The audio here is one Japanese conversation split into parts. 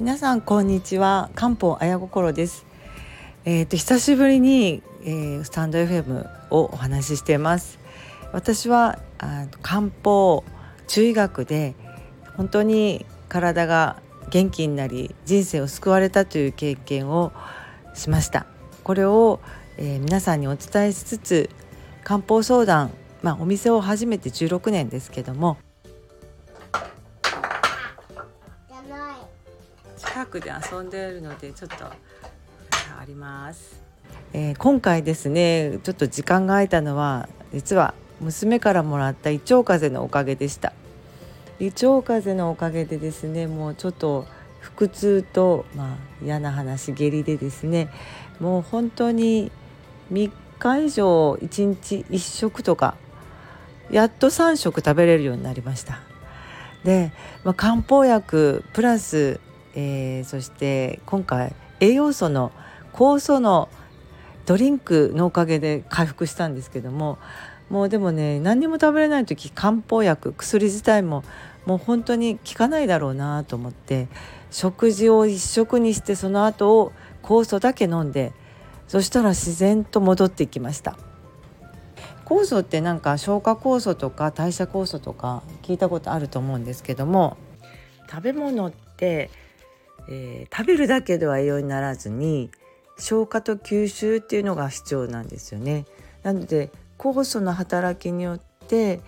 皆さんこんにちは。漢方綾心です。えっ、ー、と久しぶりに、えー、スタンド FM をお話ししています。私はあ漢方中医学で本当に体が元気になり人生を救われたという経験をしました。これを、えー、皆さんにお伝えしつつ漢方相談まあお店を始めて16年ですけども近くで遊んでいるのでちょっとあります、えー、今回ですねちょっと時間が空いたのは実は娘からもらった胃腸風邪のおかげでした。胃腸風邪のおかげでですねもうちょっと腹痛と、まあ、嫌な話下痢でですねもう本当に3日以上1日1食とかやっと3食食べれるようになりました。で、まあ、漢方薬プラスえー、そして今回栄養素の酵素のドリンクのおかげで回復したんですけどももうでもね何にも食べれない時漢方薬薬自体ももう本当に効かないだろうなと思って食事を一食にしてその後を酵素だけ飲んでそしたら自然と戻っていきました。酵素ってなんか消化酵素とか代謝酵素とか聞いたことあると思うんですけども食べ物ってえー、食べるだけでは栄養にならずに消化と吸収っていうのが必要なんですよね。なので酵素の働きによって、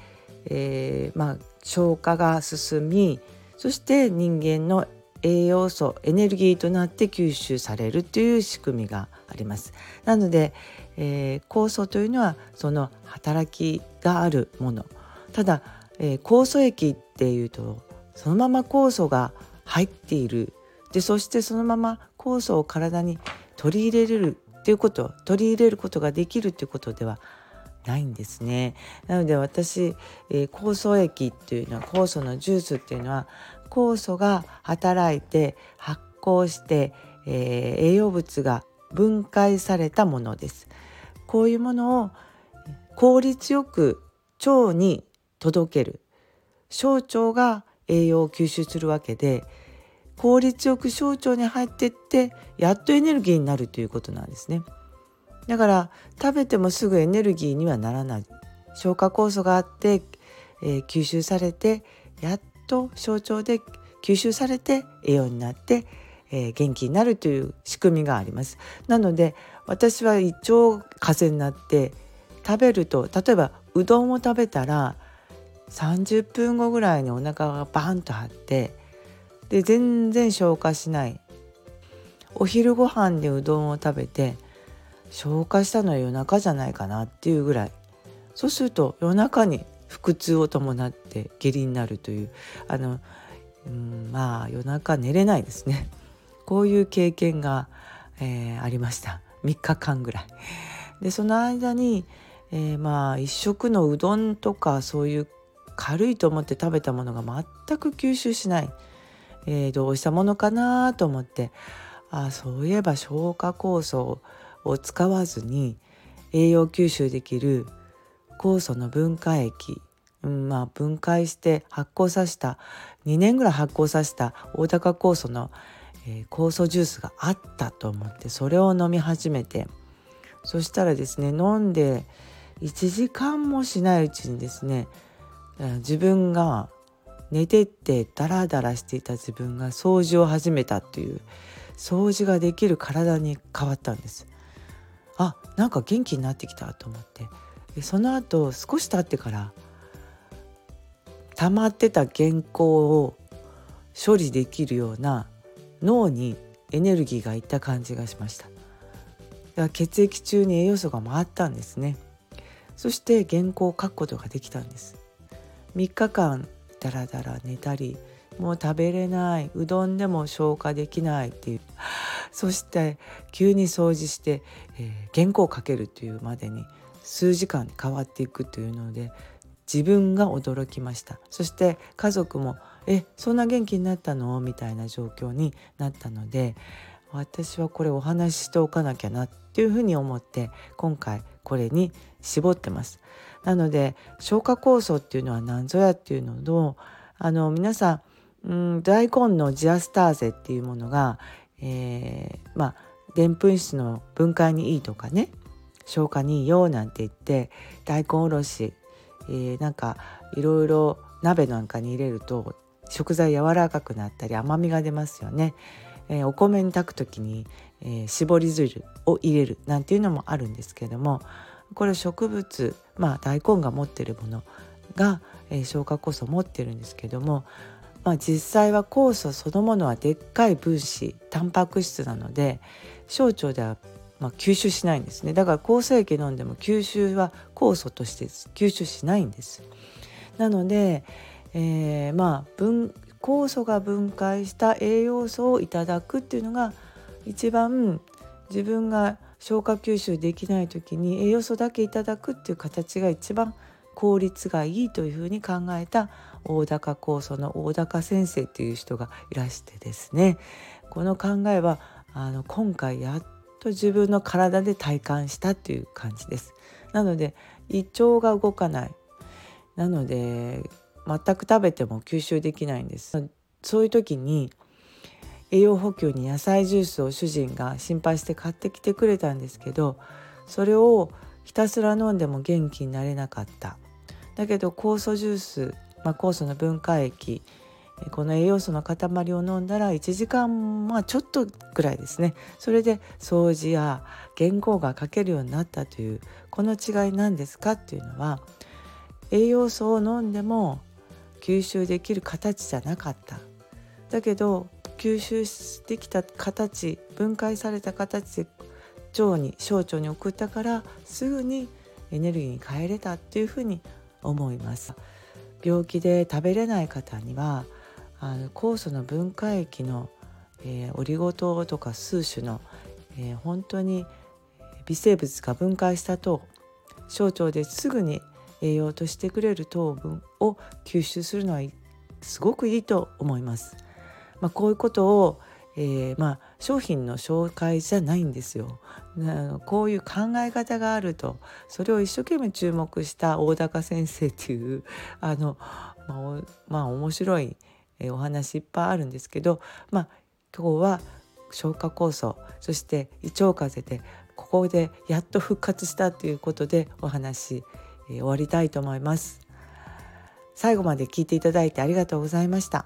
えー、まあ、消化が進みそして人間の栄養素エネルギーとなって吸収されるという仕組みがあります。なので、えー、酵素というのはその働きがあるもの。ただ、えー、酵素液っていうとそのまま酵素が入っているでそしてそのまま酵素を体に取り入れるっていうこと取り入れることができるっていうことではないんですね。なので私、えー、酵素液っていうのは酵素のジュースっていうのは酵素が働いて発酵して、えー、栄養物が分解されたものです。こういうものを効率よく腸に届ける小腸が栄養を吸収するわけで効率よく小腸に入ってってやっとエネルギーになるということなんですね。だから食べてもすぐエネルギーにはならない。消化酵素があって、えー、吸収されてやっと小腸で吸収されて栄養になって、えー、元気になるという仕組みがあります。なので私は胃腸風邪になって食べると例えばうどんを食べたら30分後ぐらいにお腹がバンと張ってで全然消化しないお昼ご飯でうどんを食べて消化したのは夜中じゃないかなっていうぐらいそうすると夜中に腹痛を伴って下痢になるというあの、うん、まあ夜中寝れないですね こういう経験が、えー、ありました3日間ぐらい。でその間に、えー、まあ一食のうどんとかそういう軽いと思って食べたものが全く吸収しない。えー、どうしたものかなと思って。あそういえば消化酵素を使わずに栄養吸収できる酵素の分解液、うん、まあ分解して発酵させた2年ぐらい発酵させた大高酵素の、えー、酵素ジュースがあったと思ってそれを飲み始めて。そしたらですね飲んで1時間もしないうちにですね自分が寝てってダラダラしていた自分が掃除を始めたっていう掃除ができる体に変わったんです。あなんか元気になってきたと思って。でその後少し経ってから溜まってた原稿を処理できるような脳にエネルギーがいった感じがしました。だから血液中に栄養素が回ったんですね。そして原稿を書くことができたんです。3日間ダラダラ寝たりもう食べれないうどんでも消化できないっていう そして急に掃除して、えー、原稿をかけるというまでに数時間変わっていくというので自分が驚きましたそして家族も「えそんな元気になったの?」みたいな状況になったので私はこれお話ししておかなきゃなっていうふうに思って今回これに絞ってます。なので消化酵素っていうのは何ぞやっていうのをあの皆さんうん大根のジアスターゼっていうものが、えー、まあでんぷん質の分解にいいとかね消化にいいよなんて言って大根おろし、えー、なんかいろいろ鍋なんかに入れると食材柔らかくなったり甘みが出ますよね。えー、お米に炊く時に、えー、絞り汁を入れるなんていうのもあるんですけどもこれ植物まあ大根が持ってるものが、えー、消化酵素を持ってるんですけども、まあ、実際は酵素そのものはでっかい分子タンパク質なので小腸ではまあ、吸収しないんですね。だから酵素液飲んでも吸収は酵素として吸収しないんです。なので、えー、まあ分酵素が分解した栄養素をいただくっていうのが一番自分が消化吸収できない時に栄養素だけいただくっていう形が一番効率がいいというふうに考えた大高酵素の大高先生という人がいらしてですねこの考えはあの今回やっと自分の体で体感したっていう感じです。なので胃腸が動かないなので全く食べても吸収できないんです。そういう時に栄養補給に野菜ジュースを主人が心配して買ってきてくれたんですけどそれをひたすら飲んでも元気になれなかった。だけど酵素ジュース、まあ、酵素の分解液この栄養素の塊を飲んだら1時間まあちょっとぐらいですね。それで掃除や原稿が書けるようになったというこの違いなんですか？っていうのは栄養素を飲んでも吸収できる形じゃなかった。だけど吸収してきた形分解された形で腸に小腸に送ったからすぐにエネルギーに変えれたっていうふうに思います。病気で食べれない方にはあの酵素の分解液の、えー、オリゴ糖とか数種の、えー、本当に微生物が分解した糖小腸ですぐに栄養としてくれる糖分を吸収するのはすごくいいと思います。まあ、こういうことを、えー、まあ、商品の紹介じゃないんですよ。こういう考え方があるとそれを一生懸命注目した大高先生っていう あの、まあ、まあ、面白いお話いっぱいあるんですけど、まあ、今日は消化酵素そして胃腸風邪でここでやっと復活したということでお話終わりたいと思います。最後まで聞いていただいてありがとうございました。